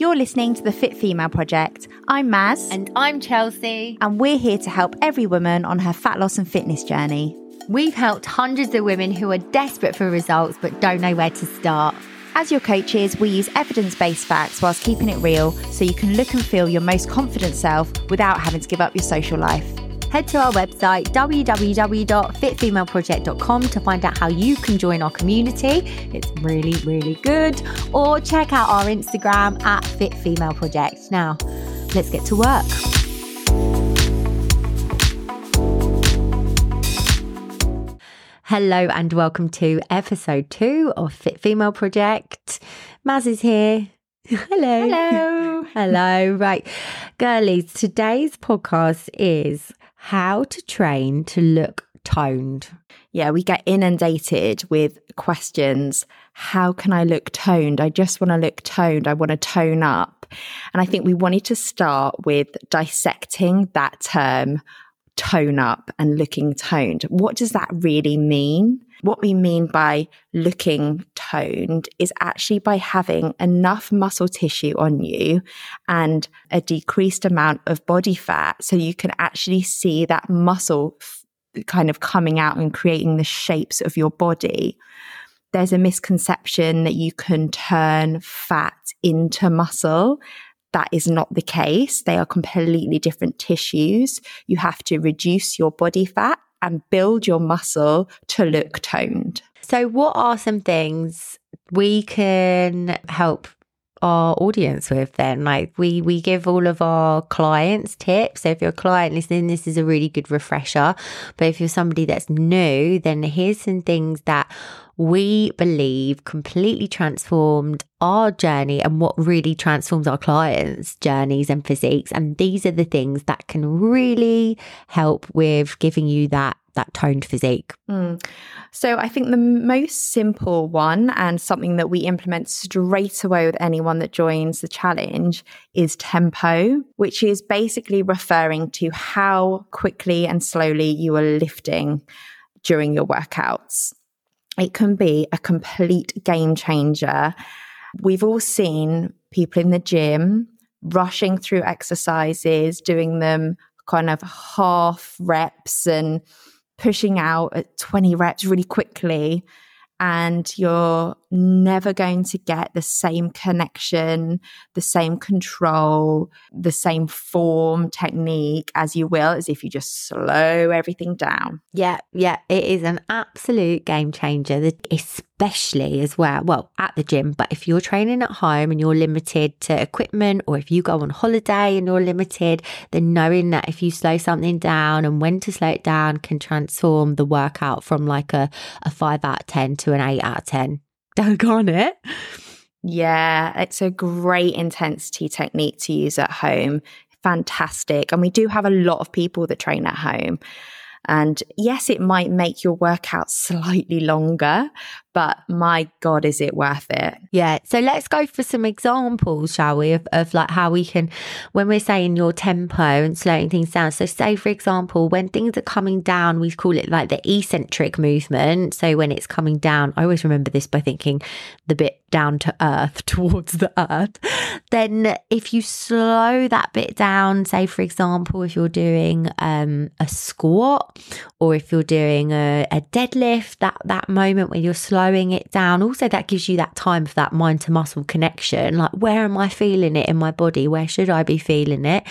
You're listening to the Fit Female Project. I'm Maz. And I'm Chelsea. And we're here to help every woman on her fat loss and fitness journey. We've helped hundreds of women who are desperate for results but don't know where to start. As your coaches, we use evidence based facts whilst keeping it real so you can look and feel your most confident self without having to give up your social life. Head to our website, www.fitfemaleproject.com, to find out how you can join our community. It's really, really good. Or check out our Instagram at Fit Female Project. Now, let's get to work. Hello and welcome to episode two of Fit Female Project. Maz is here. Hello. Hello. Hello. Right. Girlies, today's podcast is how to train to look toned. Yeah, we get inundated with questions. How can I look toned? I just want to look toned. I want to tone up. And I think we wanted to start with dissecting that term, tone up and looking toned. What does that really mean? What we mean by looking toned is actually by having enough muscle tissue on you and a decreased amount of body fat so you can actually see that muscle kind of coming out and creating the shapes of your body. There's a misconception that you can turn fat into muscle. That is not the case. They are completely different tissues. You have to reduce your body fat and build your muscle to look toned. So, what are some things we can help our audience with then. Like we we give all of our clients tips. So if you're a client listening this is a really good refresher. But if you're somebody that's new then here's some things that we believe completely transformed our journey and what really transforms our clients' journeys and physiques. And these are the things that can really help with giving you that that toned physique? Mm. So I think the most simple one and something that we implement straight away with anyone that joins the challenge is tempo, which is basically referring to how quickly and slowly you are lifting during your workouts. It can be a complete game changer. We've all seen people in the gym rushing through exercises, doing them kind of half reps and pushing out at 20 reps really quickly and you're never going to get the same connection, the same control, the same form technique as you will as if you just slow everything down. Yeah, yeah, it is an absolute game changer, especially as well. Well, at the gym, but if you're training at home and you're limited to equipment, or if you go on holiday and you're limited, then knowing that if you slow something down and when to slow it down can transform the workout from like a, a five out of 10 to an eight out of 10 doggone it. Yeah, it's a great intensity technique to use at home. Fantastic. And we do have a lot of people that train at home. And yes, it might make your workout slightly longer, but my God, is it worth it? Yeah. So let's go for some examples, shall we, of, of like how we can, when we're saying your tempo and slowing things down. So, say, for example, when things are coming down, we call it like the eccentric movement. So, when it's coming down, I always remember this by thinking the bit down to earth towards the earth. Then, if you slow that bit down, say, for example, if you're doing um, a squat or if you're doing a, a deadlift, that, that moment where you're slowing it down. Also, that gives you that time for that mind to muscle connection. Like, where am I feeling it in my body? Where should I be feeling it?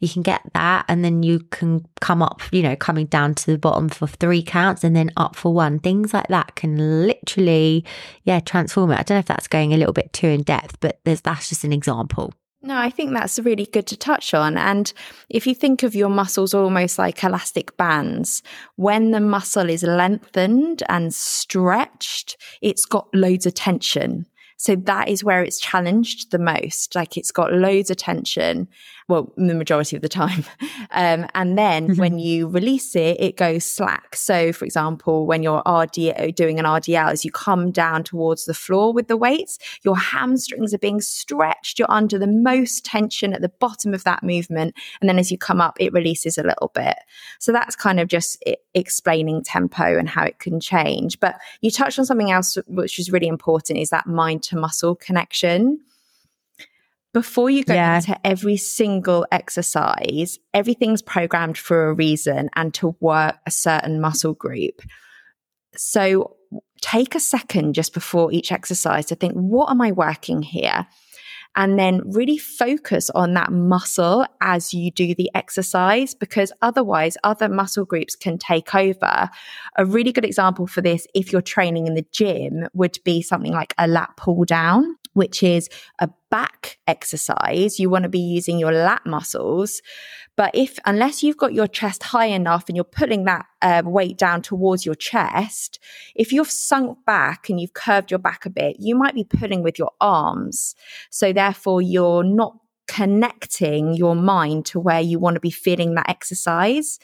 You can get that, and then you can come up, you know, coming down to the bottom for three counts and then up for one. Things like that can literally, yeah, transform it. I don't know if that's going a little bit too in depth, but that's just an example. No, I think that's really good to touch on. And if you think of your muscles almost like elastic bands, when the muscle is lengthened and stretched, it's got loads of tension. So that is where it's challenged the most. Like it's got loads of tension well, the majority of the time. Um, and then mm-hmm. when you release it, it goes slack. So, for example, when you're RDO doing an RDL, as you come down towards the floor with the weights, your hamstrings are being stretched. You're under the most tension at the bottom of that movement. And then as you come up, it releases a little bit. So that's kind of just explaining tempo and how it can change. But you touched on something else, which is really important, is that mind to muscle connection before you go yeah. into every single exercise, everything's programmed for a reason and to work a certain muscle group. So take a second just before each exercise to think, what am I working here? and then really focus on that muscle as you do the exercise because otherwise other muscle groups can take over. A really good example for this, if you're training in the gym, would be something like a lat pull down which is a back exercise. You want to be using your lat muscles. But if, unless you've got your chest high enough and you're putting that uh, weight down towards your chest, if you've sunk back and you've curved your back a bit, you might be pulling with your arms. So therefore, you're not connecting your mind to where you want to be feeling that exercise.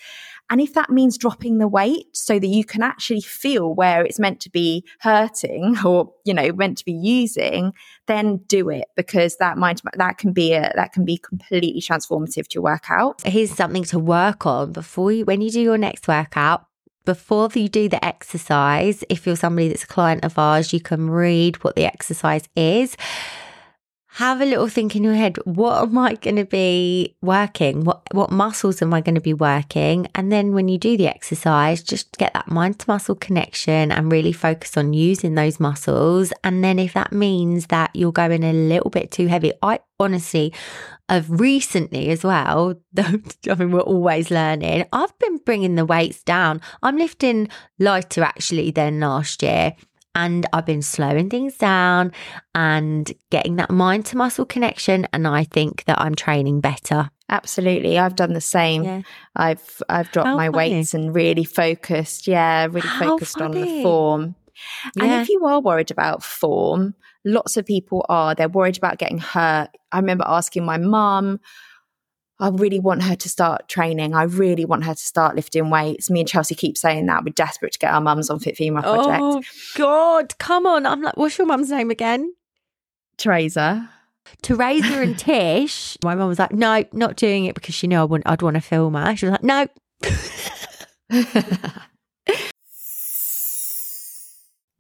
And if that means dropping the weight so that you can actually feel where it's meant to be hurting or, you know, meant to be using, then do it because that might, that can be a, that can be completely transformative to your workout. Here's something to work on before you, when you do your next workout before you do the exercise, if you're somebody that's a client of ours, you can read what the exercise is have a little think in your head what am i going to be working? What what muscles am i going to be working? And then when you do the exercise just get that mind to muscle connection and really focus on using those muscles. And then if that means that you're going a little bit too heavy i honestly of recently as well i mean we're always learning i've been bringing the weights down. I'm lifting lighter actually than last year and I've been slowing things down and getting that mind to muscle connection. And I think that I'm training better. Absolutely. I've done the same. Yeah. I've I've dropped How my funny. weights and really focused. Yeah, really How focused funny. on the form. Yeah. And if you are worried about form, lots of people are. They're worried about getting hurt. I remember asking my mum, I really want her to start training. I really want her to start lifting weights. Me and Chelsea keep saying that. We're desperate to get our mums on Fit Female Project. Oh, God. Come on. I'm like, what's your mum's name again? Teresa. Teresa and Tish. My mum was like, no, not doing it because she knew I wouldn't, I'd want to film her. She was like, no.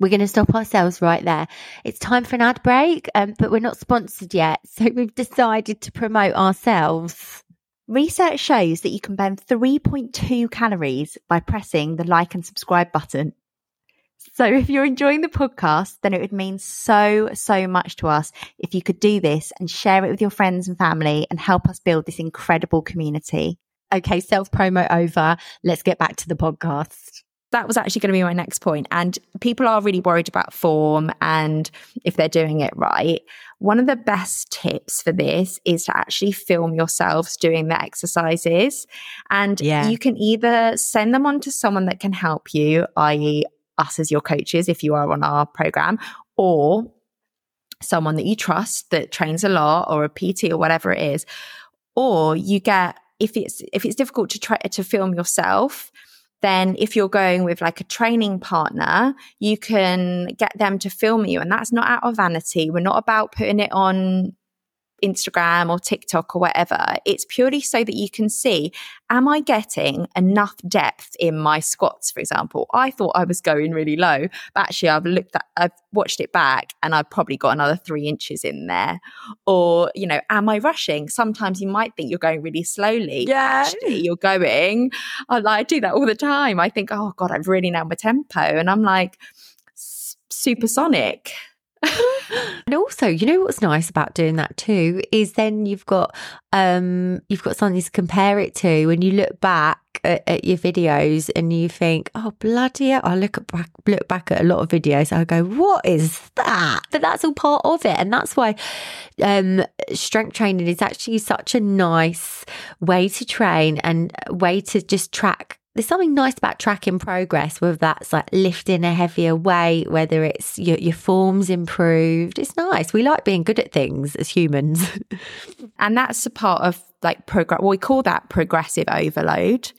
we're going to stop ourselves right there. It's time for an ad break, um, but we're not sponsored yet. So we've decided to promote ourselves. Research shows that you can burn 3.2 calories by pressing the like and subscribe button. So if you're enjoying the podcast, then it would mean so, so much to us if you could do this and share it with your friends and family and help us build this incredible community. Okay, self promo over. Let's get back to the podcast that was actually going to be my next point. And people are really worried about form and if they're doing it right. One of the best tips for this is to actually film yourselves doing the exercises. And yeah. you can either send them on to someone that can help you, i.e., us as your coaches, if you are on our program, or someone that you trust that trains a lot or a PT or whatever it is. Or you get, if it's if it's difficult to try to film yourself, then if you're going with like a training partner, you can get them to film you. And that's not out of vanity. We're not about putting it on Instagram or TikTok or whatever. It's purely so that you can see, am I getting enough depth in my squats, for example? I thought I was going really low, but actually I've looked at, I've watched it back and I've probably got another three inches in there. Or, you know, am I rushing? Sometimes you might think you're going really slowly. Yeah. Actually, you're going. I, I do that all the time. I think, oh God, I've really nailed my tempo. And I'm like, supersonic. and also, you know what's nice about doing that too is then you've got um you've got something to compare it to when you look back at, at your videos and you think, oh bloody hell. I look at back look back at a lot of videos, I go, what is that? But that's all part of it. And that's why um strength training is actually such a nice way to train and way to just track there's something nice about tracking progress, whether that's like lifting a heavier weight, whether it's your, your form's improved. It's nice. We like being good at things as humans. and that's a part of like progress. Well, we call that progressive overload,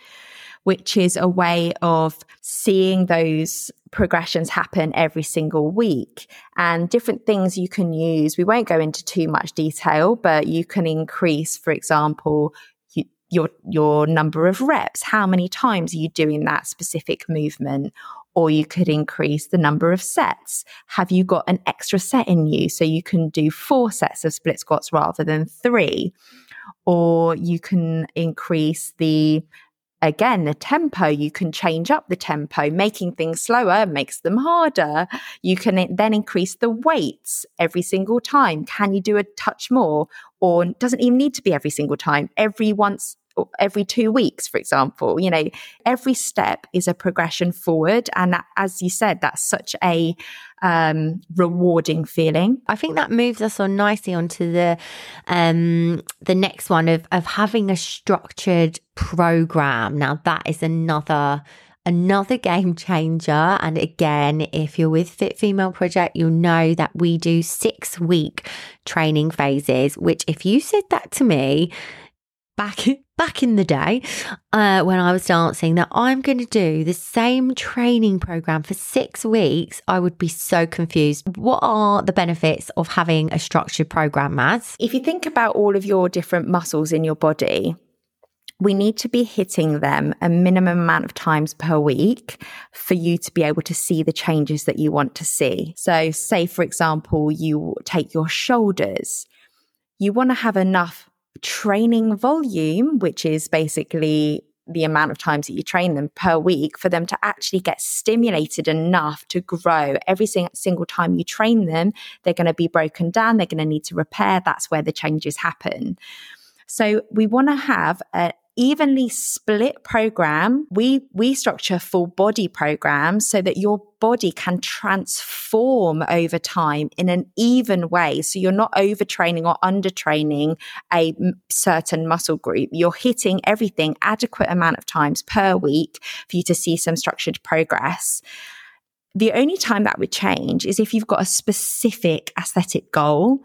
which is a way of seeing those progressions happen every single week and different things you can use. We won't go into too much detail, but you can increase, for example, your your number of reps how many times are you doing that specific movement or you could increase the number of sets. Have you got an extra set in you so you can do four sets of split squats rather than three? Or you can increase the again, the tempo, you can change up the tempo. Making things slower makes them harder. You can then increase the weights every single time. Can you do a touch more? Or doesn't even need to be every single time. Every once every two weeks, for example. You know, every step is a progression forward. And that, as you said, that's such a um, rewarding feeling. I think that moves us on nicely onto the um, the next one of of having a structured program. Now that is another another game changer. And again, if you're with Fit Female Project, you'll know that we do six week training phases, which if you said that to me, back back in the day uh, when I was dancing that I'm going to do the same training program for six weeks, I would be so confused. What are the benefits of having a structured program, Maz? If you think about all of your different muscles in your body, we need to be hitting them a minimum amount of times per week for you to be able to see the changes that you want to see. So, say, for example, you take your shoulders, you want to have enough training volume, which is basically the amount of times that you train them per week for them to actually get stimulated enough to grow. Every single time you train them, they're going to be broken down. They're going to need to repair. That's where the changes happen. So we want to have a, evenly split program. We, we structure full body programs so that your body can transform over time in an even way. So you're not overtraining or undertraining a certain muscle group. You're hitting everything adequate amount of times per week for you to see some structured progress. The only time that would change is if you've got a specific aesthetic goal.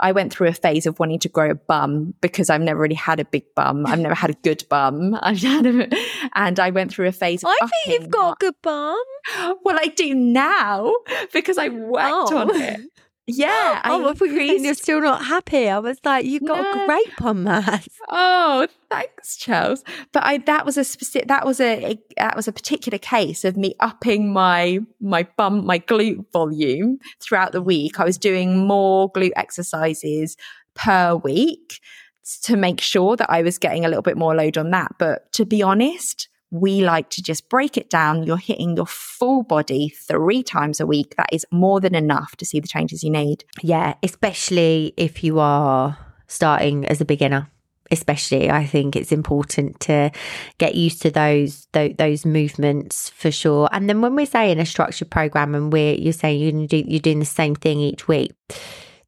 I went through a phase of wanting to grow a bum because I've never really had a big bum. I've never had a good bum. I've had a, and I went through a phase. Of I think you've got a good bum. Well, I do now because I worked oh. on it. Yeah. Oh, I oh, increased... you're still not happy. I was like, you've got no. a grape on that. Oh, thanks, Charles. But I that was a specific that was a, a, that was a particular case of me upping my my bum my glute volume throughout the week. I was doing more glute exercises per week to make sure that I was getting a little bit more load on that. But to be honest, we like to just break it down. You're hitting your full body three times a week. That is more than enough to see the changes you need. Yeah, especially if you are starting as a beginner. Especially, I think it's important to get used to those, those those, movements for sure. And then when we're saying a structured program, and we're you're saying you're, do, you're doing the same thing each week,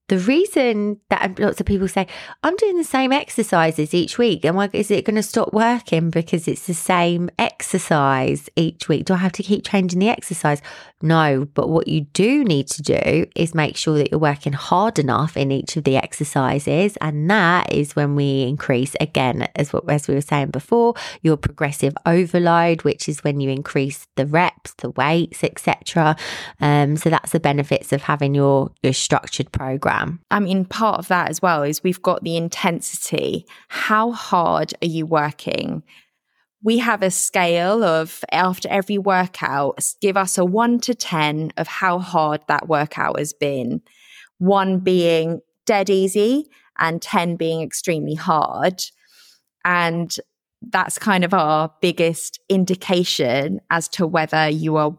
the reason that lots of people say, I'm doing the same exercises each week, and is it going to stop working because it's the same exercise each week? Do I have to keep changing the exercise? No, but what you do need to do is make sure that you're working hard enough in each of the exercises. And that is when we increase again, as what as we were saying before, your progressive overload, which is when you increase the reps, the weights, etc. Um, so that's the benefits of having your your structured program. I mean, part of that as well is we've got the intensity. How hard are you working? We have a scale of after every workout, give us a one to 10 of how hard that workout has been. One being dead easy and 10 being extremely hard. And that's kind of our biggest indication as to whether you are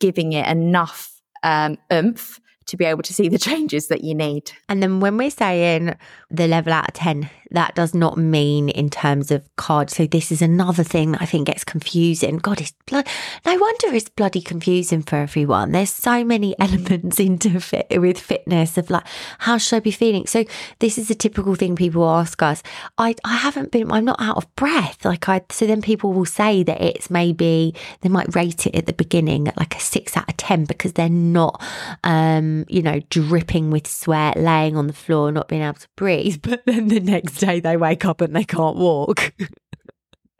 giving it enough um, oomph to be able to see the changes that you need. And then when we're saying the level out of 10, that does not mean in terms of card. So this is another thing that I think gets confusing. God, it's blood. No wonder it's bloody confusing for everyone. There's so many elements into fit with fitness of like, how should I be feeling? So this is a typical thing people ask us. I, I haven't been, I'm not out of breath. Like I, so then people will say that it's maybe, they might rate it at the beginning at like a six out of 10 because they're not, um, you know, dripping with sweat, laying on the floor, not being able to breathe. But then the next day they wake up and they can't walk.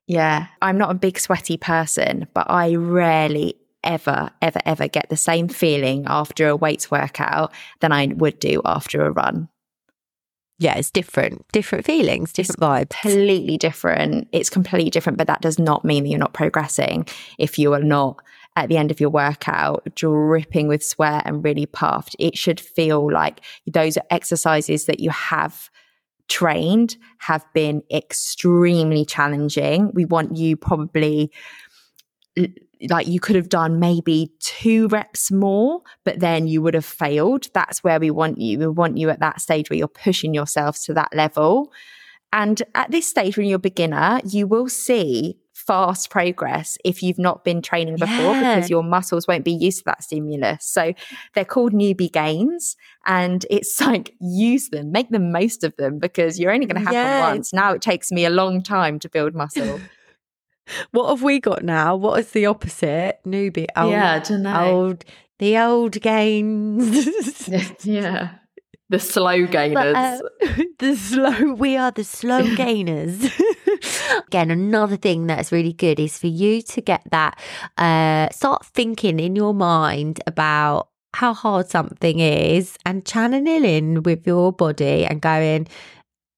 yeah, I'm not a big sweaty person, but I rarely ever, ever, ever get the same feeling after a weights workout than I would do after a run. Yeah, it's different, different feelings, different it's vibes. Completely different. It's completely different, but that does not mean that you're not progressing if you are not at the end of your workout, dripping with sweat and really puffed. It should feel like those exercises that you have trained have been extremely challenging. We want you probably like you could have done maybe two reps more, but then you would have failed. That's where we want you. We want you at that stage where you're pushing yourselves to that level. And at this stage, when you're a beginner, you will see fast progress if you've not been training before yeah. because your muscles won't be used to that stimulus. So they're called newbie gains. And it's like use them, make the most of them because you're only going to have yeah. them once. Now it takes me a long time to build muscle. what have we got now? What is the opposite? Newbie. Old, yeah, I don't know. Old, the old gains. yeah. The slow gainers. But, uh, the slow, we are the slow gainers. Again, another thing that's really good is for you to get that, uh, start thinking in your mind about how hard something is and channeling in with your body and going,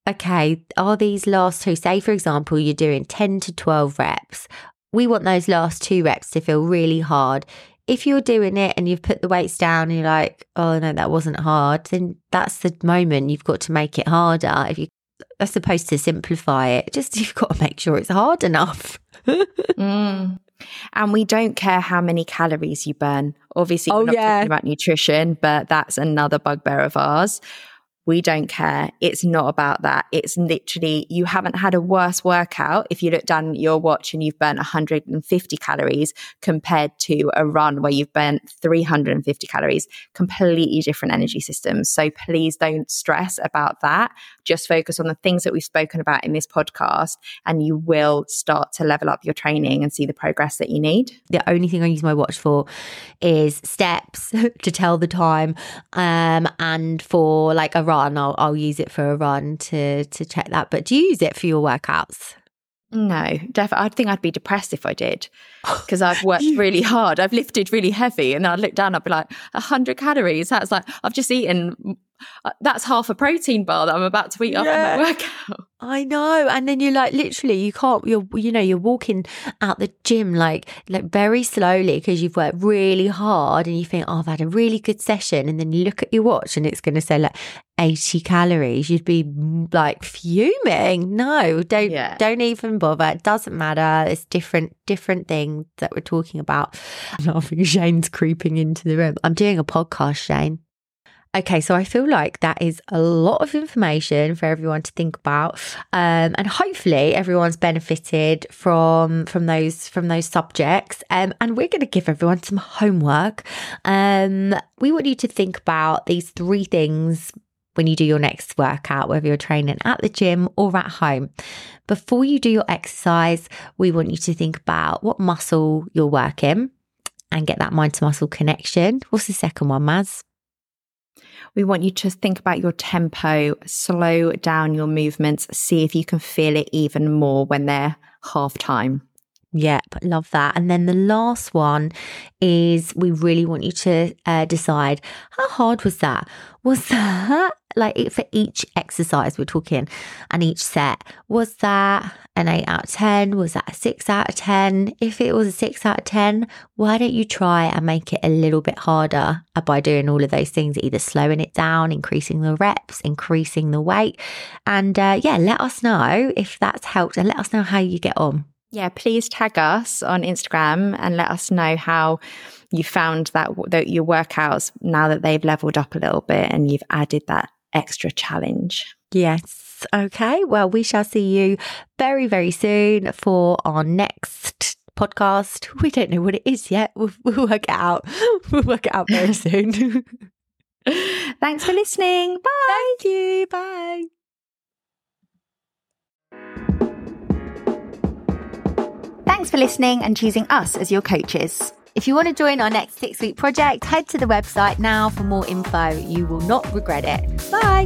okay, are these last two, say for example, you're doing 10 to 12 reps. We want those last two reps to feel really hard if you're doing it and you've put the weights down and you're like, oh no, that wasn't hard, then that's the moment you've got to make it harder. If you are supposed to simplify it, just you've got to make sure it's hard enough. mm. And we don't care how many calories you burn. Obviously, we're oh, not yeah. talking about nutrition, but that's another bugbear of ours. We don't care. It's not about that. It's literally, you haven't had a worse workout if you look down at your watch and you've burnt 150 calories compared to a run where you've burnt 350 calories. Completely different energy systems. So please don't stress about that. Just focus on the things that we've spoken about in this podcast, and you will start to level up your training and see the progress that you need. The only thing I use my watch for is steps to tell the time um, and for like a run run, I'll, I'll use it for a run to to check that. But do you use it for your workouts? No, definitely. I think I'd be depressed if I did because I've worked really hard. I've lifted really heavy, and I'd look down. I'd be like, hundred calories. That's like I've just eaten that's half a protein bar that I'm about to eat yeah. after my workout. I know. And then you're like, literally, you can't, you're, you know, you're walking out the gym like, like very slowly because you've worked really hard and you think, oh, I've had a really good session. And then you look at your watch and it's going to say like 80 calories. You'd be mm, like fuming. No, don't, yeah. don't even bother. It doesn't matter. It's different, different things that we're talking about. I'm laughing. Shane's creeping into the room. I'm doing a podcast, Shane. Okay, so I feel like that is a lot of information for everyone to think about, um, and hopefully everyone's benefited from from those from those subjects. Um, and we're going to give everyone some homework. Um, we want you to think about these three things when you do your next workout, whether you're training at the gym or at home. Before you do your exercise, we want you to think about what muscle you're working and get that mind to muscle connection. What's the second one, Maz? We want you to think about your tempo, slow down your movements, see if you can feel it even more when they're half time. Yep, love that. And then the last one is we really want you to uh, decide how hard was that? Was that like for each exercise we're talking and each set, was that an eight out of 10? Was that a six out of 10? If it was a six out of 10, why don't you try and make it a little bit harder by doing all of those things, either slowing it down, increasing the reps, increasing the weight. And uh, yeah, let us know if that's helped and let us know how you get on. Yeah, please tag us on Instagram and let us know how you found that, that your workouts now that they've leveled up a little bit and you've added that extra challenge. Yes. Okay. Well, we shall see you very, very soon for our next podcast. We don't know what it is yet. We'll, we'll work it out. We'll work it out very soon. Thanks for listening. Bye. Thank you. Bye. Thanks for listening and choosing us as your coaches. If you want to join our next six week project, head to the website now for more info. You will not regret it. Bye.